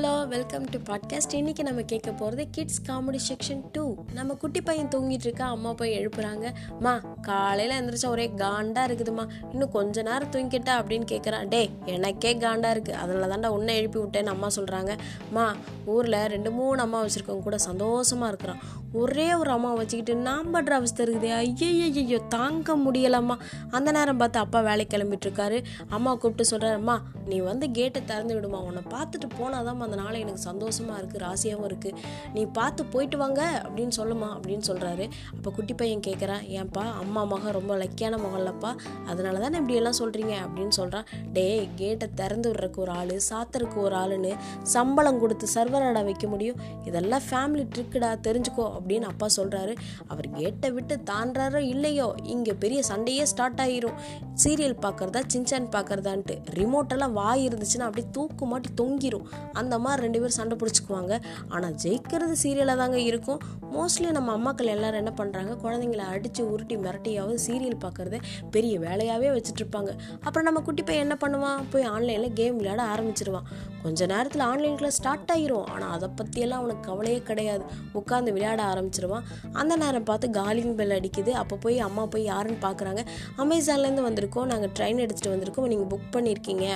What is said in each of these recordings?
Hello welcome to podcast இன்றைக்கி நம்ம கேட்க போகிறது கிட்ஸ் காமெடி செக்ஷன் டூ நம்ம குட்டி பையன் தூங்கிட்டு இருக்கா அம்மா போய் எழுப்புறாங்க. மா காலையில் எழுந்திரிச்சா ஒரே காண்டாக இருக்குதுமா. இன்னும் கொஞ்ச நேரம் தூங்கிட்டா அப்படின்னு கேட்குறான் டே எனக்கே காண்டாக இருக்குது அதனால தாண்டா உன்னை எழுப்பி விட்டேன்னு அம்மா சொல்கிறாங்க மா ஊரில் ரெண்டு மூணு அம்மா வச்சுருக்கவங்க கூட சந்தோஷமாக இருக்கிறான். ஒரே ஒரு அம்மா வச்சுக்கிட்டு நான் படுற அவஸ்தை இருக்குது. ஐயோ தாங்க முடியலம்மா. அந்த நேரம் பார்த்து அப்பா வேலைக்கு கிளம்பிட்டு இருக்காரு. அம்மா கூப்பிட்டு சொல்கிறாரும்மா நீ வந்து கேட்டை திறந்து விடுமா. உன்னை பார்த்துட்டு போனாதான் அந்த நாளை எனக்கு சந்தோஷமாக இருக்குது ராசியாகவும் இருக்குது நீ பார்த்து போயிட்டு வாங்க அப்படின்னு சொல்லுமா அப்படின்னு சொல்கிறாரு அப்போ குட்டி பையன் கேட்குறான் ஏன்ப்பா அம்மா மகன் ரொம்ப லக்கியான மகன்லப்பா அதனால தானே இப்படியெல்லாம் சொல்கிறீங்க அப்படின்னு சொல்கிறான் டே கேட்டை திறந்து விடுறக்கு ஒரு ஆள் சாத்தருக்கு ஒரு ஆளுன்னு சம்பளம் கொடுத்து சர்வராடா வைக்க முடியும்? இதெல்லாம் ஃபேமிலி ட்ரிக்குடா தெரிஞ்சுக்கோ அப்படின்னு அப்பா சொல்கிறாரு அவர் கேட்டை விட்டு தாண்டாரோ இல்லையோ இங்கே பெரிய சண்டையே ஸ்டார்ட் ஆகிரும் சீரியல் பார்க்குறதா சின்சான் பார்க்குறதான்ட்டு ரிமோட்டெல்லாம் வாய் இருந்துச்சுன்னா அப்படியே தூக்கு மாட்டி தொங்கிரும். அந்த மாதிரி ரெண்டு பேரும் சண்டை பிடிச்சிக்குவாங்க. ஆனால் ஜெயிக்கிறது சீரியலாக தாங்க இருக்கும். மோஸ்ட்லி நம்ம அம்மாக்கள் எல்லாரும் என்ன பண்ணுறாங்க குழந்தைங்கள அடித்து உருட்டி மிரட்டியாவது சீரியல் பார்க்குறத பெரிய வேலையாகவே வச்சுட்ருப்பாங்க. அப்புறம் நம்ம குட்டி பையன் என்ன பண்ணுவான்? போய் ஆன்லைனில் கேம் விளையாட ஆரம்பிச்சிருவான். கொஞ்ச நேரத்தில் ஆன்லைன் கிளாஸ் ஸ்டார்ட் ஆகிரும் ஆனால் அதை பற்றியெல்லாம் அவனுக்கு கவலையே கிடையாது. உட்காந்து விளையாட ஆரம்பிச்சிருவான். அந்த நேரம் பார்த்து காலிங் பெல் அடிக்குது. அப்போ போய் அம்மா போய் யாருன்னு பார்க்குறாங்க அமேசான்லேருந்து வந்திருக்கோம். நாங்கள் ட்ரெயின் எடுத்துகிட்டு வந்திருக்கோம். நீங்கள் புக் பண்ணியிருக்கீங்க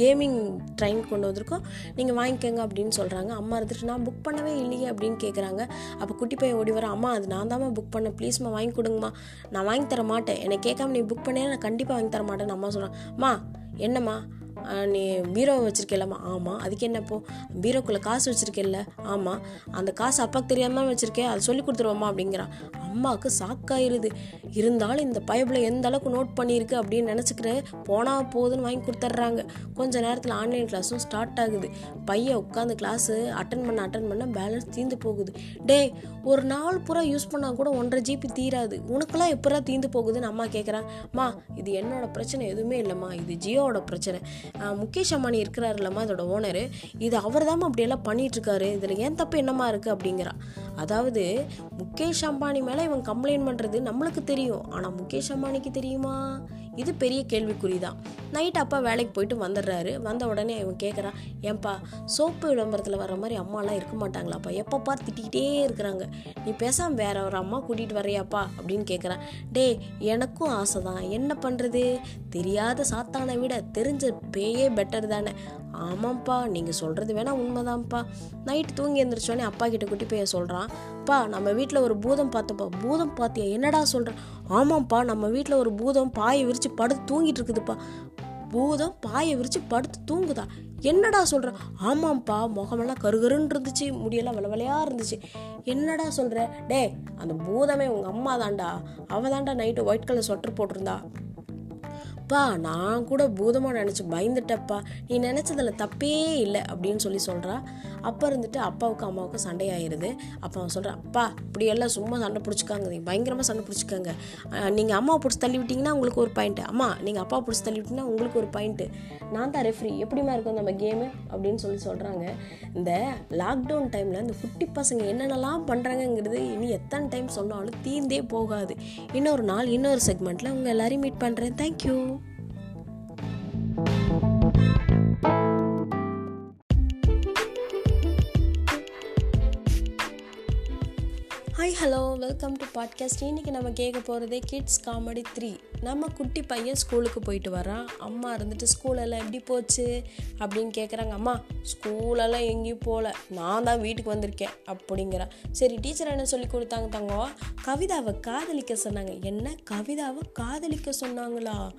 கேமிங் ட்ரெயின் கொண்டு வந்திருக்கோம். நீங்கள் வாங்கிக்கோங்க அப்படின்னு சொல்கிறாங்க அம்மா இருந்துட்டு நான் புக் பண்ணவே இல்லையே அப்படின்னு கேட்குறாங்க அப்போ குட்டி பையன் ஓடி வர அம்மா அது நான் தாம்மா புக் பண்ணேன். ப்ளீஸ்மா வாங்கி கொடுங்கம்மா. நான் வாங்கி தர மாட்டேன் என்னை கேட்காம நீ புக் பண்ணே நான் கண்டிப்பாக வாங்கி தர மாட்டேன்னு அம்மா சொல்கிறேன் அம்மா என்னம்மா? நீ பீரோ வச்சுருக்கேல்லம்மா ஆமாம் அதுக்கு என்னப்போ பீரோக்குள்ளே காசு வச்சுருக்கேல்ல? ஆமாம் அந்த காசு அப்பாவுக்கு தெரியாமல் வச்சுருக்கேன். அதை சொல்லி கொடுத்துருவோம்மா அப்படிங்கிறான் அம்மாவுக்கு சாக்காயிருது. இருந்தாலும் இந்த பைபிளை எந்த அளவுக்கு நோட் பண்ணியிருக்கு அப்படின்னு நினச்சிக்கிறேன் போனால் போகுதுன்னு வாங்கி கொடுத்துட்றாங்க. கொஞ்ச நேரத்தில் ஆன்லைன் கிளாஸும் ஸ்டார்ட் ஆகுது. பையன் உட்காந்து கிளாஸு அட்டன் பண்ண அட்டன் பண்ண பேலன்ஸ் தீந்து போகுது. டே ஒரு நாள் பூரா யூஸ் பண்ணால் கூட ஒன்றரை ஜிபி தீராது. உனக்கெல்லாம் எப்படா தீந்து போகுதுன்னு அம்மா கேட்குறான் மா இது என்னோட பிரச்சனை எதுவுமே இல்லைம்மா. இது ஜியோவோட பிரச்சனை. முகேஷ் அம்பானி இருக்கிறாரு இல்லம்மா இதோட ஓனரு. இது அவர் தான் அப்படியெல்லாம் பண்ணிகிட்ருக்காரு இதில் ஏன் தப்பு என்னம்மா இருக்குது அப்படிங்கிறா. அதாவது முகேஷ் அம்பானி மேலே இவன் கம்ப்ளைண்ட் பண்ணுறது நம்மளுக்கு தெரியும். ஆனால் முகேஷ் அம்பானிக்கு தெரியுமா? இது பெரிய கேள்விக்குறி தான் நைட் அப்பா வேலைக்கு போயிட்டு வந்துடுறாரு. வந்த உடனே இவன் கேட்குறான் ஏன்பா சோப்பு விளம்பரத்தில் வர மாதிரி அம்மாலாம் இருக்க மாட்டாங்களாப்பா? எப்போ பார்? திட்டிகிட்டே இருக்கிறாங்க. நீ பேசாமல் வேற ஒரு அம்மா கூட்டிகிட்டு வரையாப்பா அப்படின்னு கேட்குறான் டே எனக்கும் ஆசை தான் என்ன பண்ணுறது தெரியாத சாத்தானை விட தெரிஞ்ச பேயே பெட்டர் தானே. ஆமாம்ப்பா நீங்கள் சொல்கிறது வேணால் உண்மைதான்ப்பா. நைட்டு தூங்கி எழுந்திரிச்சோடனே அப்பா கிட்ட குட்டி பையன் சொல்கிறான் பா நம்ம வீட்டில் ஒரு பூதம் பார்த்தப்பா பூதம் பார்த்தியா என்னடா சொல்கிறேன் ஆமாம்ப்பா நம்ம வீட்டில் ஒரு பூதம் பாயை விரித்து படுத்து தூங்கிட்டு இருக்குதுப்பா. பூதம் பாயை விரித்து படுத்து தூங்குதா? என்னடா சொல்கிற ஆமாம்ப்பா முகமெல்லாம் கருகருன்னு இருந்துச்சு முடியெல்லாம் விளவலையாக இருந்துச்சு. என்னடா சொல்கிற டே அந்த பூதமே உங்கள் அம்மா தாண்டா அவள் தாண்டா நைட்டு ஒயிட் கலர் ஸ்வெட்டர் போட்டிருந்தா. அப்பா நான் கூட பூதமாக நினச்சி பயந்துட்டப்பா நீ நினச்சதில் தப்பே இல்லை அப்படின்னு சொல்லி சொல்கிறா அப்போ இருந்துட்டு அப்பாவுக்கு அம்மாவுக்கும் சண்டையாயிருது. அப்போ அவன் சொல்கிறான் அப்பா இப்படியெல்லாம் சும்மா சண்டை பிடிச்சிக்காங்க. நீங்கள் பயங்கரமாக சண்டை பிடிச்சிக்காங்க. நீங்கள் அம்மாவை பிடிச்சி தள்ளி விட்டிங்கன்னா உங்களுக்கு ஒரு பாயிண்ட்டு அம்மா நீங்கள் அப்பா பிடிச்சி தள்ளி விட்டிங்கன்னா உங்களுக்கு ஒரு பாயிண்ட்டு நான் தான் ரெஃப்ரி எப்படிமா இருக்கும் நம்ம கேமு அப்படின்னு சொல்லி சொல்கிறாங்க இந்த லாக்டவுன் டைமில் இந்த குட்டி பசங்க என்னென்னலாம் பண்ணுறாங்கங்கிறது இனி எத்தனை டைம் சொன்னாலும் தீர்ந்தே போகாது. இன்னொரு நாள் இன்னொரு செக்மெண்ட்டில் உங்கள் எல்லோரையும் மீட் பண்ணுறேன் thank you hi hello welcome to podcast இன்றைக்கி நம்ம கேட்க போகிறதே கிட்ஸ் காமெடி த்ரீ நம்ம குட்டி பையன் ஸ்கூலுக்கு போயிட்டு வரான் அம்மா இருந்துட்டு ஸ்கூலெல்லாம் எப்படி போச்சு? அப்படின்னு கேட்குறாங்க அம்மா ஸ்கூலெல்லாம் எங்கேயும் போகல நான் தான் வீட்டுக்கு வந்திருக்கேன். அப்படிங்கிற. சரி டீச்சர் என்ன சொல்லி கொடுத்தாங்க தங்கோ? கவிதாவை காதலிக்க சொன்னாங்க. என்ன? கவிதாவை காதலிக்க சொன்னாங்களா?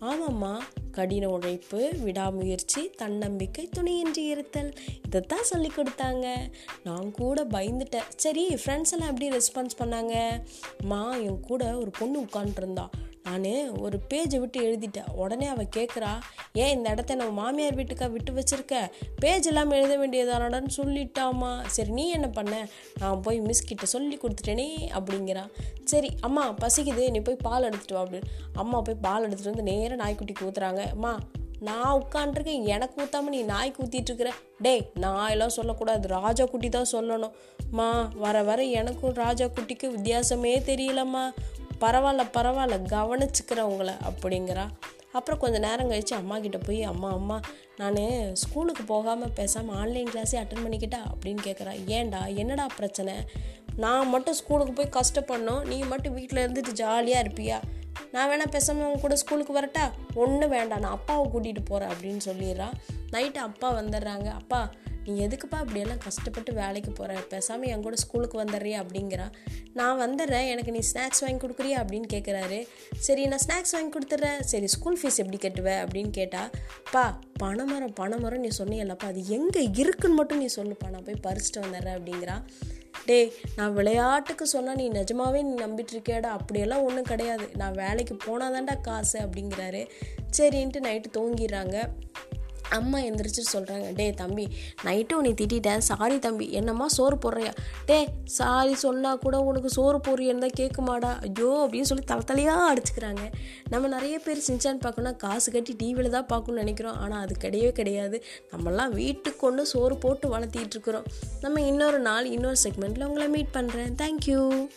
ஆமாம்மா. கடின உழைப்பு விடாமுயற்சி தன்னம்பிக்கை துணையின்றி இருத்தல். இதைத்தான் சொல்லி கொடுத்தாங்க. நான் கூட பயந்துட்டேன். சரி ஃப்ரெண்ட்ஸ் எல்லாம் எப்படி ரெஸ்பான்ஸ் பண்ணாங்க? மா என் கூட ஒரு பொண்ணு உட்காந்துருந்தா நான் ஒரு பேஜை விட்டு எழுதிட்டேன். உடனே அவள் கேட்குறா ஏன் இந்த இடத்த நம்ம மாமியார் வீட்டுக்கா விட்டு வச்சுருக்க? பேஜ் இல்லாமல் எழுத வேண்டியதானடான்னு சொல்லிட்டாமா சரி நீ என்ன பண்ண? நான் போய் மிஸ் கிட்ட சொல்லி கொடுத்துட்டேனே அப்படிங்கிறா. சரி அம்மா பசிக்குது. நீ போய் பால் எடுத்துட்டு வா அப்படின்னு அம்மா போய் பால் எடுத்துகிட்டு வந்து நேராக நாய்க்குட்டிக்கு ஊற்றுறாங்க அம்மா நான் உட்காண்ட்ருக்கேன் எனக்கு ஊற்றாம நீ நாய்க்கு ஊற்றிட்டு இருக்கிற? டேய் நான் எல்லாம் சொல்லக்கூடாது. ராஜா குட்டி தான் சொல்லணும். மா வர வர எனக்கும் ராஜா குட்டிக்கு வித்தியாசமே தெரியலம்மா. பரவாயில்ல பரவாயில்ல கவனிச்சுக்கிறேன் உங்களை அப்படிங்கிறா. அப்புறம் கொஞ்சம் நேரம் கழித்து அம்மா கிட்ட போய் அம்மா அம்மா நான் ஸ்கூலுக்கு போகாமல் பேசாமல் ஆன்லைன் கிளாஸே அட்டன் பண்ணிக்கிட்டா? அப்படின்னு கேட்குறா ஏன்டா என்னடா பிரச்சனை? நான் மட்டும் ஸ்கூலுக்கு போய் கஷ்டப்படணும். நீ மட்டும் வீட்டில் இருந்துட்டு ஜாலியாக இருப்பியா? நான் வேணால் பேசாமல் அவங்க கூட ஸ்கூலுக்கு வரட்டா? ஒன்றும் வேண்டாம் நான் அப்பாவை கூட்டிகிட்டு போகிறேன் அப்படின்னு சொல்லிடுறான் நைட்டு அப்பா வந்துடுறாங்க. அப்பா நீ எதுக்குப்பா அப்படியெல்லாம் கஷ்டப்பட்டு வேலைக்கு போகிற பேசாமல் என் கூட ஸ்கூலுக்கு வந்துடுறியா அப்படிங்கிறா. நான் வந்துடுறேன். எனக்கு நீ ஸ்நாக்ஸ் வாங்கி கொடுக்குறியா அப்படின்னு கேட்குறாரு சரி நான் ஸ்நாக்ஸ் வாங்கி கொடுத்துட்றேன். சரி ஸ்கூல் ஃபீஸ் எப்படி கட்டுவேன் அப்படின்னு கேட்டால் பா பணமரம் பணமரம் நீ சொன்னியல்லப்பா அது எங்கே இருக்குன்னு மட்டும் நீ சொல்லுப்பா. நான் போய் பறிச்சுட்டு வந்துடுறேன் அப்படிங்கிறா. டே நான் விளையாட்டுக்கு சொன்னால் நீ நிஜமாவே நீ நம்பிட்டு இருக்கியாடா அப்படியெல்லாம் ஒன்றும் கிடையாது. நான் வேலைக்கு போனாதான்டா காசு அப்படிங்கிறாரு. சரின்ட்டு நைட்டு தூங்கிடுறாங்க. அம்மா எந்திரிச்சு சொல்கிறாங்க டே தம்பி நைட்டும் உன்னை திட்டிட்டேன் சாரி தம்பி என்னம்மா சோறு போடுறியா? டே சாரி சொன்னால் கூட உனக்கு சோறு போடுறியன்னு தான் கேட்குமாடா ஐயோ அப்படின்னு சொல்லி தலை தலையாக அடிச்சுக்கிறாங்க. நம்ம நிறைய பேர் சின்சான் பார்க்கணுன்னா காசு கட்டி டிவியில் தான் பார்க்கணும்னு நினைக்கிறோம். ஆனால் அது கிடையவே கிடையாது. நம்மலாம் வீட்டுக்கு கொண்டு சோறு போட்டு வளர்த்திட்டு இருக்கிறோம். நம்ம இன்னொரு நாள் இன்னொரு செக்மெண்ட்டில் உங்களை மீட் பண்ணுறேன் தேங்க்யூ